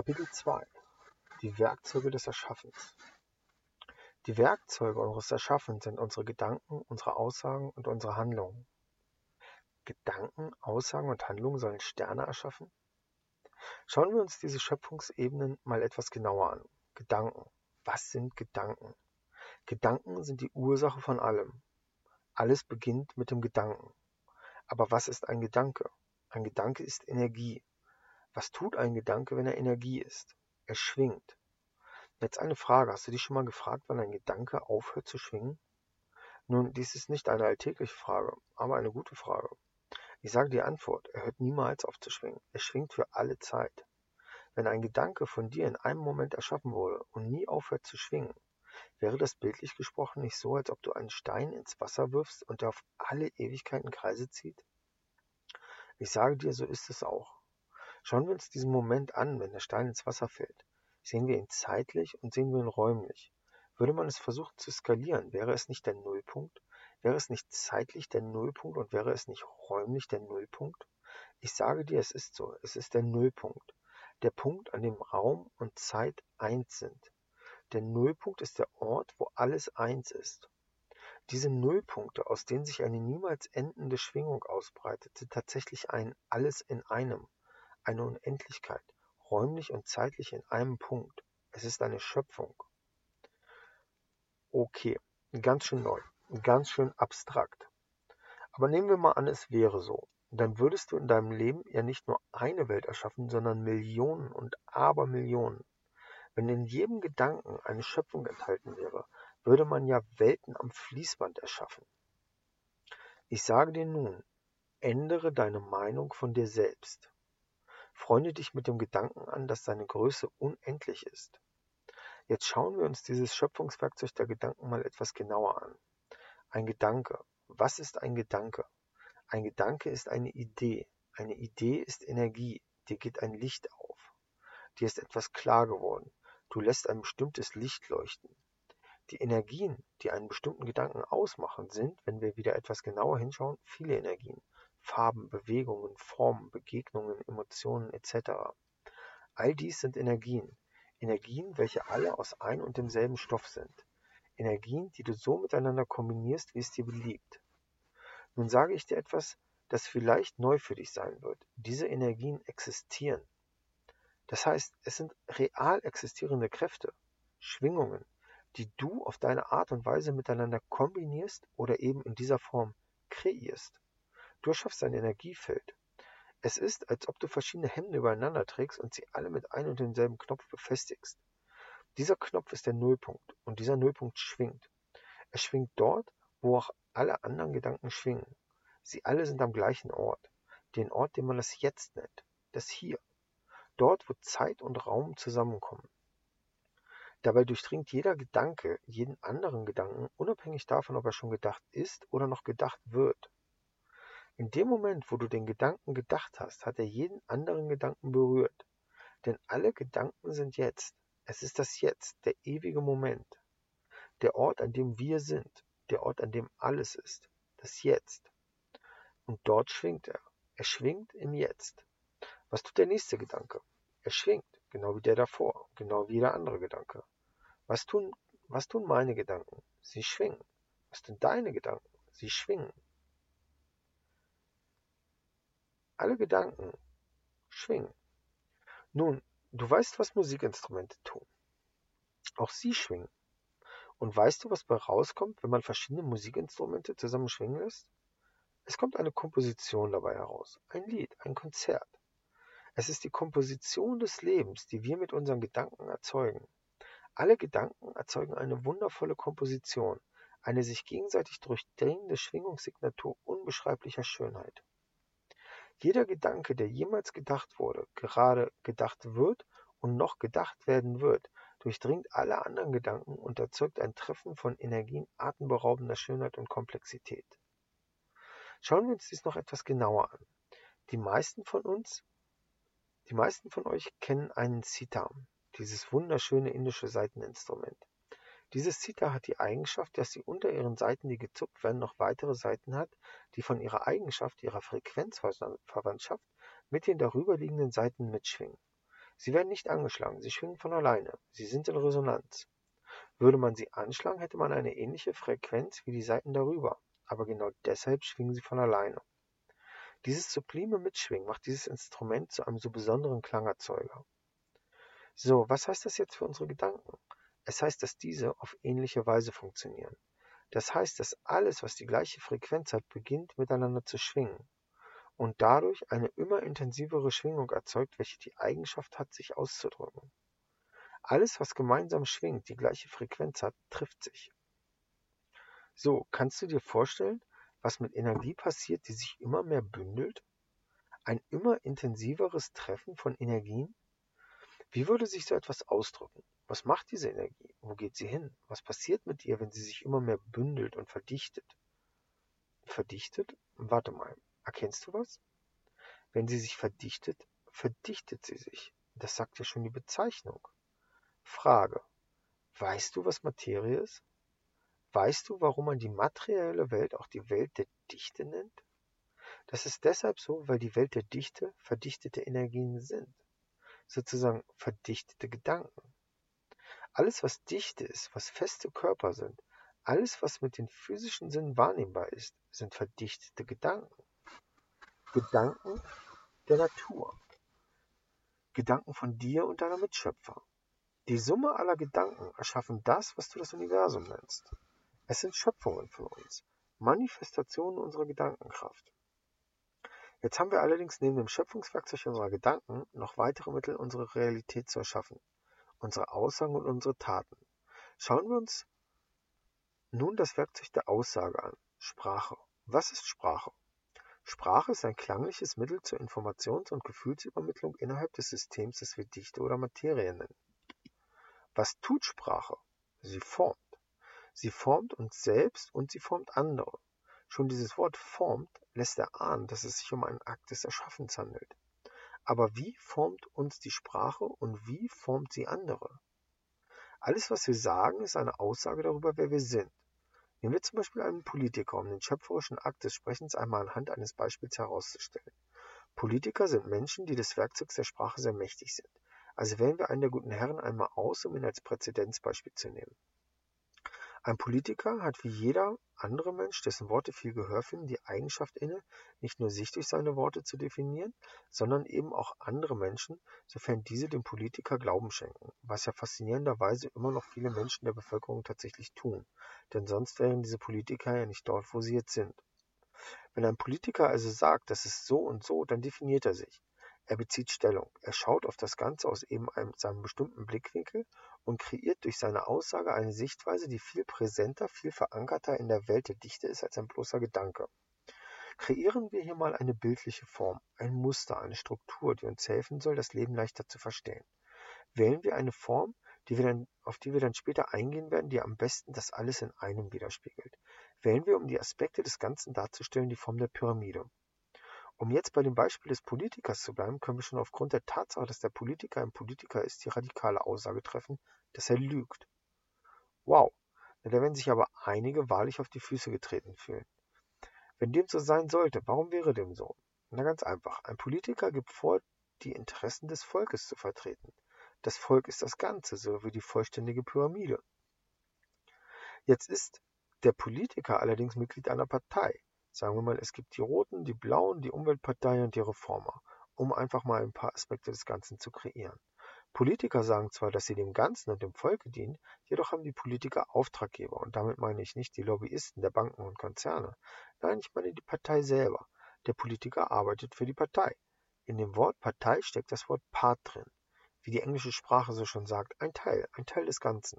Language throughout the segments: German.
Kapitel 2 Die Werkzeuge des Erschaffens Die Werkzeuge unseres Erschaffens sind unsere Gedanken, unsere Aussagen und unsere Handlungen. Gedanken, Aussagen und Handlungen sollen Sterne erschaffen? Schauen wir uns diese Schöpfungsebenen mal etwas genauer an. Gedanken. Was sind Gedanken? Gedanken sind die Ursache von allem. Alles beginnt mit dem Gedanken. Aber was ist ein Gedanke? Ein Gedanke ist Energie. Was tut ein Gedanke, wenn er Energie ist? Er schwingt. Jetzt eine Frage. Hast du dich schon mal gefragt, wann ein Gedanke aufhört zu schwingen? Nun, dies ist nicht eine alltägliche Frage, aber eine gute Frage. Ich sage die Antwort. Er hört niemals auf zu schwingen. Er schwingt für alle Zeit. Wenn ein Gedanke von dir in einem Moment erschaffen wurde und nie aufhört zu schwingen, wäre das bildlich gesprochen nicht so, als ob du einen Stein ins Wasser wirfst und er auf alle Ewigkeiten Kreise zieht? Ich sage dir, so ist es auch. Schauen wir uns diesen Moment an, wenn der Stein ins Wasser fällt. Sehen wir ihn zeitlich und sehen wir ihn räumlich. Würde man es versuchen zu skalieren, wäre es nicht der Nullpunkt? Wäre es nicht zeitlich der Nullpunkt und wäre es nicht räumlich der Nullpunkt? Ich sage dir, es ist so. Es ist der Nullpunkt. Der Punkt, an dem Raum und Zeit eins sind. Der Nullpunkt ist der Ort, wo alles eins ist. Diese Nullpunkte, aus denen sich eine niemals endende Schwingung ausbreitet, sind tatsächlich ein Alles in einem eine Unendlichkeit, räumlich und zeitlich in einem Punkt. Es ist eine Schöpfung. Okay, ganz schön neu, ganz schön abstrakt. Aber nehmen wir mal an, es wäre so. Dann würdest du in deinem Leben ja nicht nur eine Welt erschaffen, sondern Millionen und Abermillionen. Wenn in jedem Gedanken eine Schöpfung enthalten wäre, würde man ja Welten am Fließband erschaffen. Ich sage dir nun, ändere deine Meinung von dir selbst. Freunde dich mit dem Gedanken an, dass seine Größe unendlich ist. Jetzt schauen wir uns dieses Schöpfungswerkzeug der Gedanken mal etwas genauer an. Ein Gedanke. Was ist ein Gedanke? Ein Gedanke ist eine Idee. Eine Idee ist Energie. Dir geht ein Licht auf. Dir ist etwas klar geworden. Du lässt ein bestimmtes Licht leuchten. Die Energien, die einen bestimmten Gedanken ausmachen, sind, wenn wir wieder etwas genauer hinschauen, viele Energien. Farben, Bewegungen, Formen, Begegnungen, Emotionen etc. All dies sind Energien. Energien, welche alle aus ein und demselben Stoff sind. Energien, die du so miteinander kombinierst, wie es dir beliebt. Nun sage ich dir etwas, das vielleicht neu für dich sein wird. Diese Energien existieren. Das heißt, es sind real existierende Kräfte, Schwingungen, die du auf deine Art und Weise miteinander kombinierst oder eben in dieser Form kreierst. Du erschaffst ein Energiefeld. Es ist, als ob du verschiedene Hemden übereinander trägst und sie alle mit einem und demselben Knopf befestigst. Dieser Knopf ist der Nullpunkt und dieser Nullpunkt schwingt. Er schwingt dort, wo auch alle anderen Gedanken schwingen. Sie alle sind am gleichen Ort, den Ort, den man das Jetzt nennt, das Hier, dort, wo Zeit und Raum zusammenkommen. Dabei durchdringt jeder Gedanke jeden anderen Gedanken, unabhängig davon, ob er schon gedacht ist oder noch gedacht wird. In dem Moment, wo du den Gedanken gedacht hast, hat er jeden anderen Gedanken berührt. Denn alle Gedanken sind jetzt. Es ist das Jetzt, der ewige Moment. Der Ort, an dem wir sind. Der Ort, an dem alles ist. Das Jetzt. Und dort schwingt er. Er schwingt im Jetzt. Was tut der nächste Gedanke? Er schwingt, genau wie der davor, genau wie jeder andere Gedanke. Was tun, was tun meine Gedanken? Sie schwingen. Was tun deine Gedanken? Sie schwingen. Alle Gedanken schwingen. Nun, du weißt, was Musikinstrumente tun. Auch sie schwingen. Und weißt du, was bei rauskommt, wenn man verschiedene Musikinstrumente zusammen schwingen lässt? Es kommt eine Komposition dabei heraus, ein Lied, ein Konzert. Es ist die Komposition des Lebens, die wir mit unseren Gedanken erzeugen. Alle Gedanken erzeugen eine wundervolle Komposition, eine sich gegenseitig durchdringende Schwingungssignatur unbeschreiblicher Schönheit. Jeder Gedanke, der jemals gedacht wurde, gerade gedacht wird und noch gedacht werden wird, durchdringt alle anderen Gedanken und erzeugt ein Treffen von Energien atemberaubender Schönheit und Komplexität. Schauen wir uns dies noch etwas genauer an. Die meisten von uns, die meisten von euch kennen einen Sitam, dieses wunderschöne indische Saiteninstrument. Dieses Zither hat die Eigenschaft, dass sie unter ihren Saiten, die gezupft werden, noch weitere Saiten hat, die von ihrer Eigenschaft, ihrer Frequenzverwandtschaft mit den darüberliegenden Saiten mitschwingen. Sie werden nicht angeschlagen, sie schwingen von alleine, sie sind in Resonanz. Würde man sie anschlagen, hätte man eine ähnliche Frequenz wie die Saiten darüber, aber genau deshalb schwingen sie von alleine. Dieses sublime Mitschwingen macht dieses Instrument zu einem so besonderen Klangerzeuger. So, was heißt das jetzt für unsere Gedanken? Es heißt, dass diese auf ähnliche Weise funktionieren. Das heißt, dass alles, was die gleiche Frequenz hat, beginnt miteinander zu schwingen und dadurch eine immer intensivere Schwingung erzeugt, welche die Eigenschaft hat, sich auszudrücken. Alles, was gemeinsam schwingt, die gleiche Frequenz hat, trifft sich. So, kannst du dir vorstellen, was mit Energie passiert, die sich immer mehr bündelt? Ein immer intensiveres Treffen von Energien? Wie würde sich so etwas ausdrücken? Was macht diese Energie? Wo geht sie hin? Was passiert mit ihr, wenn sie sich immer mehr bündelt und verdichtet? Verdichtet? Warte mal. Erkennst du was? Wenn sie sich verdichtet, verdichtet sie sich. Das sagt ja schon die Bezeichnung. Frage. Weißt du, was Materie ist? Weißt du, warum man die materielle Welt auch die Welt der Dichte nennt? Das ist deshalb so, weil die Welt der Dichte verdichtete Energien sind. Sozusagen verdichtete Gedanken. Alles, was Dichte ist, was feste Körper sind, alles, was mit den physischen Sinnen wahrnehmbar ist, sind verdichtete Gedanken. Gedanken der Natur. Gedanken von dir und deiner Mitschöpfer. Die Summe aller Gedanken erschaffen das, was du das Universum nennst. Es sind Schöpfungen von uns, Manifestationen unserer Gedankenkraft. Jetzt haben wir allerdings neben dem Schöpfungswerkzeug unserer Gedanken noch weitere Mittel, unsere Realität zu erschaffen, unsere Aussagen und unsere Taten. Schauen wir uns nun das Werkzeug der Aussage an, Sprache. Was ist Sprache? Sprache ist ein klangliches Mittel zur Informations- und Gefühlsübermittlung innerhalb des Systems, das wir Dichte oder Materie nennen. Was tut Sprache? Sie formt. Sie formt uns selbst und sie formt andere. Schon dieses Wort formt lässt erahnen, dass es sich um einen Akt des Erschaffens handelt. Aber wie formt uns die Sprache und wie formt sie andere? Alles, was wir sagen, ist eine Aussage darüber, wer wir sind. Nehmen wir zum Beispiel einen Politiker, um den schöpferischen Akt des Sprechens einmal anhand eines Beispiels herauszustellen. Politiker sind Menschen, die des Werkzeugs der Sprache sehr mächtig sind. Also wählen wir einen der guten Herren einmal aus, um ihn als Präzedenzbeispiel zu nehmen. Ein Politiker hat wie jeder andere Mensch, dessen Worte viel Gehör finden, die Eigenschaft inne, nicht nur sich durch seine Worte zu definieren, sondern eben auch andere Menschen, sofern diese dem Politiker Glauben schenken, was ja faszinierenderweise immer noch viele Menschen der Bevölkerung tatsächlich tun, denn sonst wären diese Politiker ja nicht dort, wo sie jetzt sind. Wenn ein Politiker also sagt, das ist so und so, dann definiert er sich. Er bezieht Stellung. Er schaut auf das Ganze aus eben einem, seinem bestimmten Blickwinkel und kreiert durch seine Aussage eine Sichtweise, die viel präsenter, viel verankerter in der Welt der Dichte ist als ein bloßer Gedanke. Kreieren wir hier mal eine bildliche Form, ein Muster, eine Struktur, die uns helfen soll, das Leben leichter zu verstehen. Wählen wir eine Form, die wir dann, auf die wir dann später eingehen werden, die am besten das alles in einem widerspiegelt. Wählen wir, um die Aspekte des Ganzen darzustellen, die Form der Pyramide. Um jetzt bei dem Beispiel des Politikers zu bleiben, können wir schon aufgrund der Tatsache, dass der Politiker ein Politiker ist, die radikale Aussage treffen, dass er lügt. Wow, da werden sich aber einige wahrlich auf die Füße getreten fühlen. Wenn dem so sein sollte, warum wäre dem so? Na ganz einfach, ein Politiker gibt vor, die Interessen des Volkes zu vertreten. Das Volk ist das Ganze, so wie die vollständige Pyramide. Jetzt ist der Politiker allerdings Mitglied einer Partei. Sagen wir mal, es gibt die Roten, die Blauen, die Umweltpartei und die Reformer, um einfach mal ein paar Aspekte des Ganzen zu kreieren. Politiker sagen zwar, dass sie dem Ganzen und dem Volke dienen, jedoch haben die Politiker Auftraggeber und damit meine ich nicht die Lobbyisten der Banken und Konzerne. Nein, ich meine die Partei selber. Der Politiker arbeitet für die Partei. In dem Wort Partei steckt das Wort Part drin. Wie die englische Sprache so schon sagt, ein Teil, ein Teil des Ganzen.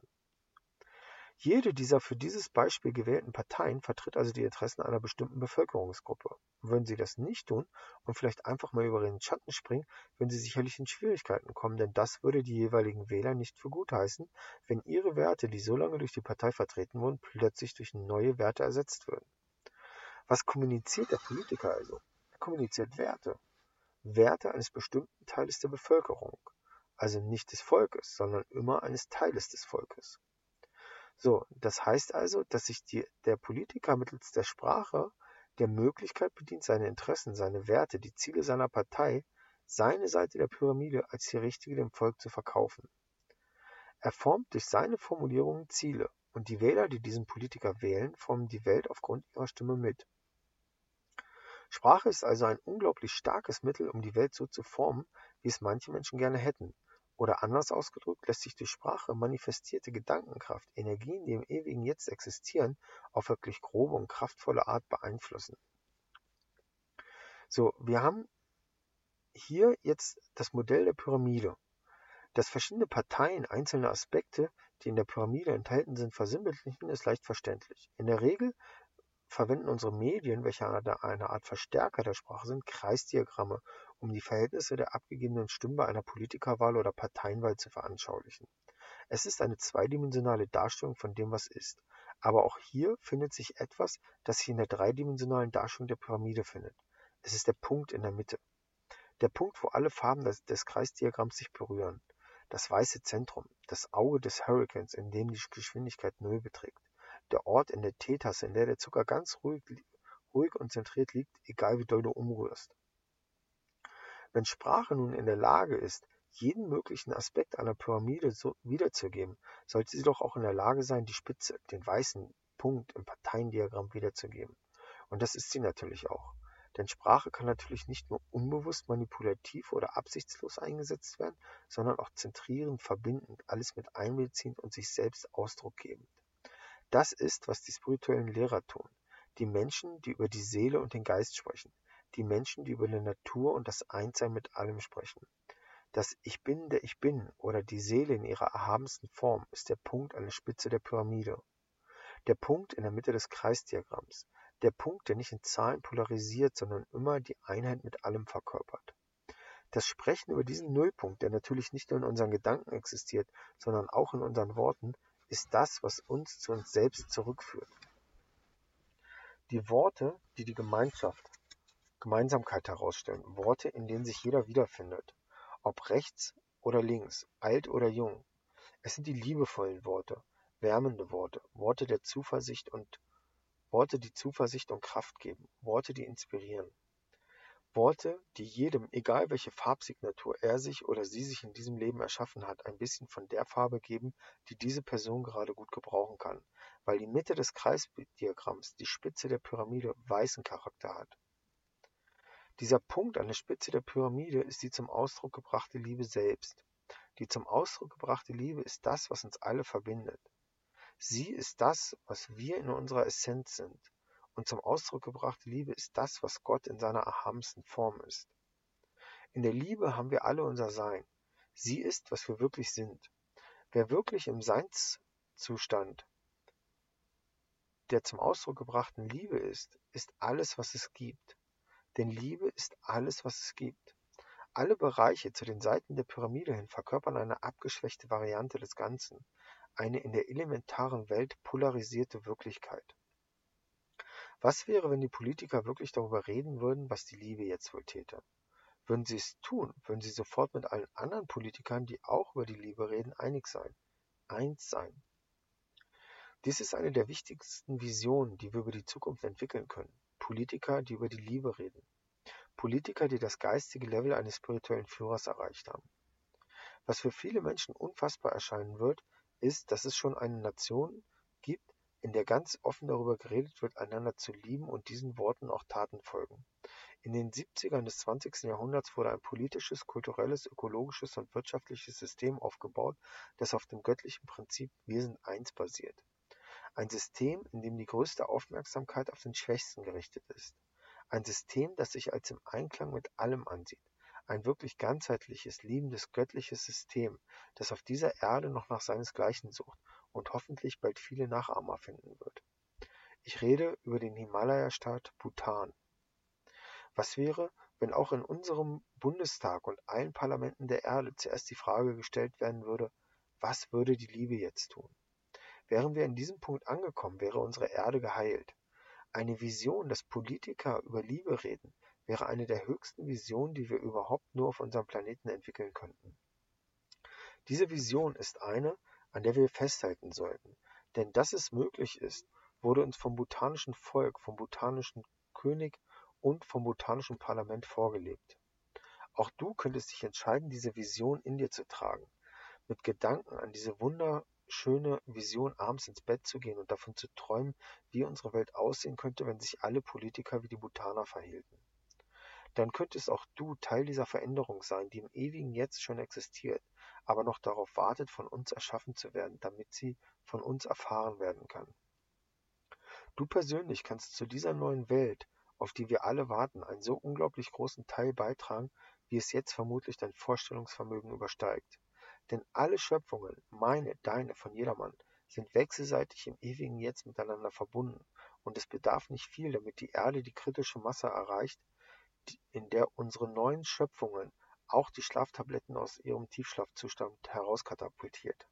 Jede dieser für dieses Beispiel gewählten Parteien vertritt also die Interessen einer bestimmten Bevölkerungsgruppe. Würden sie das nicht tun und vielleicht einfach mal über ihren Schatten springen, würden sie sicherlich in Schwierigkeiten kommen, denn das würde die jeweiligen Wähler nicht für gut heißen, wenn ihre Werte, die so lange durch die Partei vertreten wurden, plötzlich durch neue Werte ersetzt würden. Was kommuniziert der Politiker also? Er kommuniziert Werte. Werte eines bestimmten Teiles der Bevölkerung. Also nicht des Volkes, sondern immer eines Teiles des Volkes. So, das heißt also, dass sich die, der Politiker mittels der Sprache der Möglichkeit bedient, seine Interessen, seine Werte, die Ziele seiner Partei seine Seite der Pyramide als die richtige dem Volk zu verkaufen. Er formt durch seine Formulierungen Ziele, und die Wähler, die diesen Politiker wählen, formen die Welt aufgrund ihrer Stimme mit. Sprache ist also ein unglaublich starkes Mittel, um die Welt so zu formen, wie es manche Menschen gerne hätten. Oder anders ausgedrückt lässt sich durch Sprache manifestierte Gedankenkraft, Energien, die im ewigen Jetzt existieren, auf wirklich grobe und kraftvolle Art beeinflussen. So, wir haben hier jetzt das Modell der Pyramide. Dass verschiedene Parteien einzelne Aspekte, die in der Pyramide enthalten sind, versinnbildlichen, ist leicht verständlich. In der Regel verwenden unsere Medien, welche eine Art Verstärker der Sprache sind, Kreisdiagramme, um die Verhältnisse der abgegebenen Stimmen bei einer Politikerwahl oder Parteienwahl zu veranschaulichen. Es ist eine zweidimensionale Darstellung von dem, was ist. Aber auch hier findet sich etwas, das sich in der dreidimensionalen Darstellung der Pyramide findet. Es ist der Punkt in der Mitte. Der Punkt, wo alle Farben des, des Kreisdiagramms sich berühren das weiße Zentrum, das Auge des Hurrikans, in dem die Geschwindigkeit Null beträgt, der Ort in der Teetasse, in der der Zucker ganz ruhig, ruhig und zentriert liegt, egal wie doll du umrührst. Wenn Sprache nun in der Lage ist, jeden möglichen Aspekt einer Pyramide so wiederzugeben, sollte sie doch auch in der Lage sein, die Spitze, den weißen Punkt im Parteiendiagramm wiederzugeben. Und das ist sie natürlich auch. Denn Sprache kann natürlich nicht nur unbewusst, manipulativ oder absichtslos eingesetzt werden, sondern auch zentrierend, verbindend, alles mit einbeziehend und sich selbst Ausdruck gebend. Das ist, was die spirituellen Lehrer tun. Die Menschen, die über die Seele und den Geist sprechen. Die Menschen, die über die Natur und das Einssein mit allem sprechen. Das Ich bin, der ich bin oder die Seele in ihrer erhabensten Form ist der Punkt an der Spitze der Pyramide. Der Punkt in der Mitte des Kreisdiagramms. Der Punkt, der nicht in Zahlen polarisiert, sondern immer die Einheit mit allem verkörpert. Das Sprechen über diesen Nullpunkt, der natürlich nicht nur in unseren Gedanken existiert, sondern auch in unseren Worten, ist das, was uns zu uns selbst zurückführt. Die Worte, die die Gemeinschaft, Gemeinsamkeit herausstellen, Worte, in denen sich jeder wiederfindet, ob rechts oder links, alt oder jung. Es sind die liebevollen Worte, wärmende Worte, Worte der Zuversicht und Worte, die Zuversicht und Kraft geben, Worte, die inspirieren. Worte, die jedem, egal welche Farbsignatur er sich oder sie sich in diesem Leben erschaffen hat, ein bisschen von der Farbe geben, die diese Person gerade gut gebrauchen kann, weil die Mitte des Kreisdiagramms, die Spitze der Pyramide, weißen Charakter hat. Dieser Punkt an der Spitze der Pyramide ist die zum Ausdruck gebrachte Liebe selbst. Die zum Ausdruck gebrachte Liebe ist das, was uns alle verbindet. Sie ist das, was wir in unserer Essenz sind, und zum Ausdruck gebrachte Liebe ist das, was Gott in seiner erhabensten Form ist. In der Liebe haben wir alle unser Sein. Sie ist, was wir wirklich sind. Wer wirklich im Seinszustand der zum Ausdruck gebrachten Liebe ist, ist alles, was es gibt. Denn Liebe ist alles, was es gibt. Alle Bereiche zu den Seiten der Pyramide hin verkörpern eine abgeschwächte Variante des Ganzen, eine in der elementaren Welt polarisierte Wirklichkeit. Was wäre, wenn die Politiker wirklich darüber reden würden, was die Liebe jetzt wohl täte? Würden sie es tun, würden sie sofort mit allen anderen Politikern, die auch über die Liebe reden, einig sein, eins sein. Dies ist eine der wichtigsten Visionen, die wir über die Zukunft entwickeln können. Politiker, die über die Liebe reden. Politiker, die das geistige Level eines spirituellen Führers erreicht haben. Was für viele Menschen unfassbar erscheinen wird, ist, dass es schon eine Nation gibt, in der ganz offen darüber geredet wird, einander zu lieben und diesen Worten auch Taten folgen. In den 70ern des 20. Jahrhunderts wurde ein politisches, kulturelles, ökologisches und wirtschaftliches System aufgebaut, das auf dem göttlichen Prinzip Wir sind eins basiert. Ein System, in dem die größte Aufmerksamkeit auf den Schwächsten gerichtet ist. Ein System, das sich als im Einklang mit allem ansieht ein wirklich ganzheitliches, liebendes, göttliches System, das auf dieser Erde noch nach seinesgleichen sucht und hoffentlich bald viele Nachahmer finden wird. Ich rede über den Himalaya-Staat Bhutan. Was wäre, wenn auch in unserem Bundestag und allen Parlamenten der Erde zuerst die Frage gestellt werden würde, was würde die Liebe jetzt tun? Wären wir in diesem Punkt angekommen, wäre unsere Erde geheilt. Eine Vision, dass Politiker über Liebe reden, wäre eine der höchsten Visionen, die wir überhaupt nur auf unserem Planeten entwickeln könnten. Diese Vision ist eine, an der wir festhalten sollten, denn dass es möglich ist, wurde uns vom bhutanischen Volk, vom bhutanischen König und vom bhutanischen Parlament vorgelebt. Auch du könntest dich entscheiden, diese Vision in dir zu tragen, mit Gedanken an diese wunderschöne Vision abends ins Bett zu gehen und davon zu träumen, wie unsere Welt aussehen könnte, wenn sich alle Politiker wie die Bhutaner verhielten. Dann könntest auch du Teil dieser Veränderung sein, die im ewigen Jetzt schon existiert, aber noch darauf wartet, von uns erschaffen zu werden, damit sie von uns erfahren werden kann. Du persönlich kannst zu dieser neuen Welt, auf die wir alle warten, einen so unglaublich großen Teil beitragen, wie es jetzt vermutlich dein Vorstellungsvermögen übersteigt. Denn alle Schöpfungen, meine, deine, von jedermann, sind wechselseitig im ewigen Jetzt miteinander verbunden, und es bedarf nicht viel, damit die Erde die kritische Masse erreicht, in der unsere neuen Schöpfungen auch die Schlaftabletten aus ihrem Tiefschlafzustand herauskatapultiert.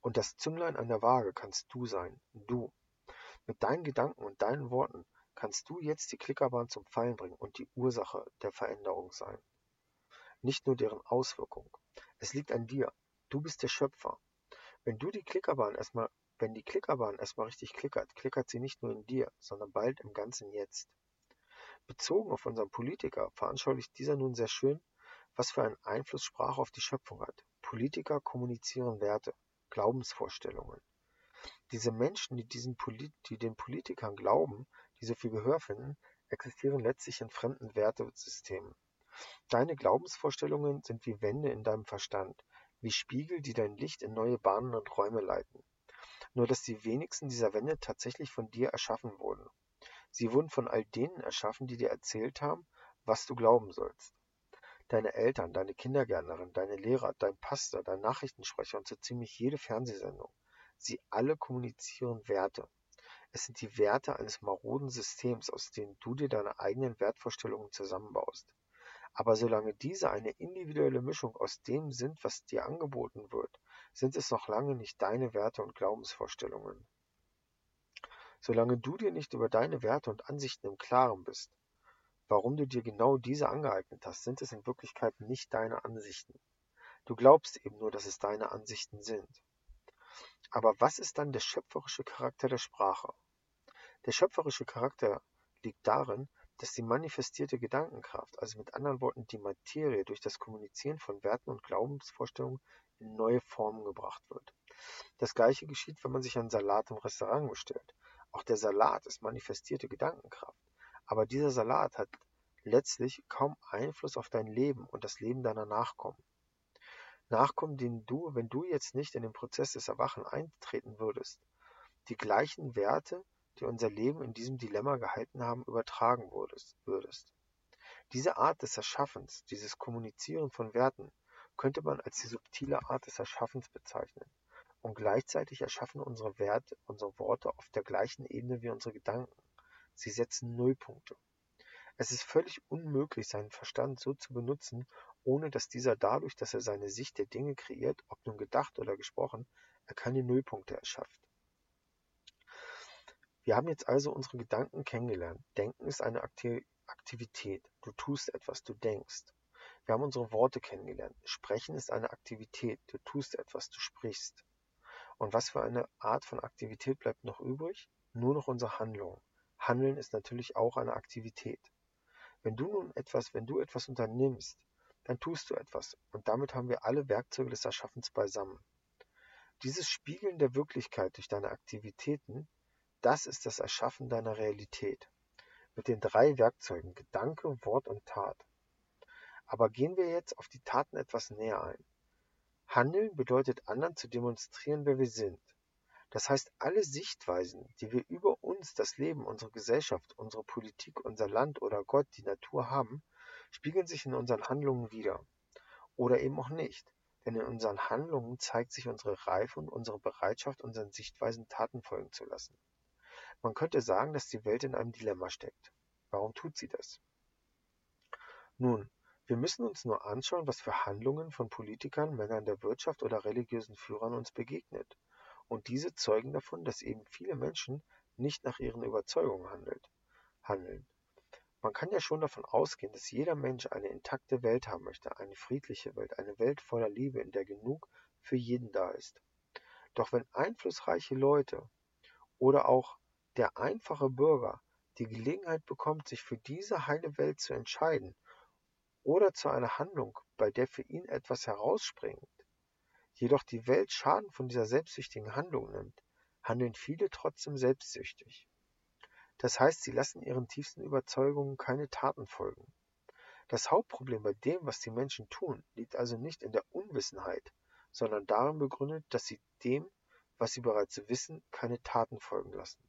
Und das Zünglein an der Waage kannst du sein, du. Mit deinen Gedanken und deinen Worten kannst du jetzt die Klickerbahn zum Fallen bringen und die Ursache der Veränderung sein. Nicht nur deren Auswirkung. Es liegt an dir. Du bist der Schöpfer. Wenn du die Klickerbahn erstmal, wenn die Klickerbahn erstmal richtig klickert, klickert sie nicht nur in dir, sondern bald im ganzen Jetzt. Bezogen auf unseren Politiker veranschaulicht dieser nun sehr schön, was für einen Einfluss Sprache auf die Schöpfung hat. Politiker kommunizieren Werte, Glaubensvorstellungen. Diese Menschen, die, diesen Polit die den Politikern glauben, die so viel Gehör finden, existieren letztlich in fremden Wertesystemen. Deine Glaubensvorstellungen sind wie Wände in deinem Verstand, wie Spiegel, die dein Licht in neue Bahnen und Räume leiten. Nur dass die wenigsten dieser Wände tatsächlich von dir erschaffen wurden. Sie wurden von all denen erschaffen, die dir erzählt haben, was du glauben sollst. Deine Eltern, deine Kindergärtnerin, deine Lehrer, dein Pastor, dein Nachrichtensprecher und so ziemlich jede Fernsehsendung. Sie alle kommunizieren Werte. Es sind die Werte eines maroden Systems, aus denen du dir deine eigenen Wertvorstellungen zusammenbaust. Aber solange diese eine individuelle Mischung aus dem sind, was dir angeboten wird, sind es noch lange nicht deine Werte und Glaubensvorstellungen. Solange du dir nicht über deine Werte und Ansichten im Klaren bist, warum du dir genau diese angeeignet hast, sind es in Wirklichkeit nicht deine Ansichten. Du glaubst eben nur, dass es deine Ansichten sind. Aber was ist dann der schöpferische Charakter der Sprache? Der schöpferische Charakter liegt darin, dass die manifestierte Gedankenkraft, also mit anderen Worten die Materie, durch das Kommunizieren von Werten und Glaubensvorstellungen in neue Formen gebracht wird. Das gleiche geschieht, wenn man sich einen Salat im Restaurant bestellt. Auch der Salat ist manifestierte Gedankenkraft. Aber dieser Salat hat letztlich kaum Einfluss auf dein Leben und das Leben deiner Nachkommen nachkommen, denen du, wenn du jetzt nicht in den Prozess des Erwachen eintreten würdest, die gleichen Werte, die unser Leben in diesem Dilemma gehalten haben, übertragen würdest. Diese Art des Erschaffens, dieses Kommunizieren von Werten, könnte man als die subtile Art des Erschaffens bezeichnen. Und gleichzeitig erschaffen unsere Werte, unsere Worte auf der gleichen Ebene wie unsere Gedanken. Sie setzen Nullpunkte. Es ist völlig unmöglich, seinen Verstand so zu benutzen, ohne dass dieser dadurch, dass er seine Sicht der Dinge kreiert, ob nun gedacht oder gesprochen, er keine Nullpunkte erschafft. Wir haben jetzt also unsere Gedanken kennengelernt. Denken ist eine Aktivität. Du tust etwas, du denkst. Wir haben unsere Worte kennengelernt. Sprechen ist eine Aktivität. Du tust etwas, du sprichst. Und was für eine Art von Aktivität bleibt noch übrig? Nur noch unsere Handlung. Handeln ist natürlich auch eine Aktivität. Wenn du nun etwas, wenn du etwas unternimmst, dann tust du etwas, und damit haben wir alle Werkzeuge des Erschaffens beisammen. Dieses Spiegeln der Wirklichkeit durch deine Aktivitäten, das ist das Erschaffen deiner Realität. Mit den drei Werkzeugen Gedanke, Wort und Tat. Aber gehen wir jetzt auf die Taten etwas näher ein. Handeln bedeutet anderen zu demonstrieren, wer wir sind. Das heißt, alle Sichtweisen, die wir über uns, das Leben, unsere Gesellschaft, unsere Politik, unser Land oder Gott, die Natur haben, spiegeln sich in unseren Handlungen wider. Oder eben auch nicht. Denn in unseren Handlungen zeigt sich unsere Reife und unsere Bereitschaft, unseren Sichtweisen Taten folgen zu lassen. Man könnte sagen, dass die Welt in einem Dilemma steckt. Warum tut sie das? Nun, wir müssen uns nur anschauen, was für Handlungen von Politikern, Männern der Wirtschaft oder religiösen Führern uns begegnet. Und diese zeugen davon, dass eben viele Menschen nicht nach ihren Überzeugungen handelt, handeln. Man kann ja schon davon ausgehen, dass jeder Mensch eine intakte Welt haben möchte, eine friedliche Welt, eine Welt voller Liebe, in der genug für jeden da ist. Doch wenn einflussreiche Leute oder auch der einfache Bürger die Gelegenheit bekommt, sich für diese heile Welt zu entscheiden oder zu einer Handlung, bei der für ihn etwas herausspringt, jedoch die Welt Schaden von dieser selbstsüchtigen Handlung nimmt, handeln viele trotzdem selbstsüchtig. Das heißt, sie lassen ihren tiefsten Überzeugungen keine Taten folgen. Das Hauptproblem bei dem, was die Menschen tun, liegt also nicht in der Unwissenheit, sondern darin begründet, dass sie dem, was sie bereits wissen, keine Taten folgen lassen.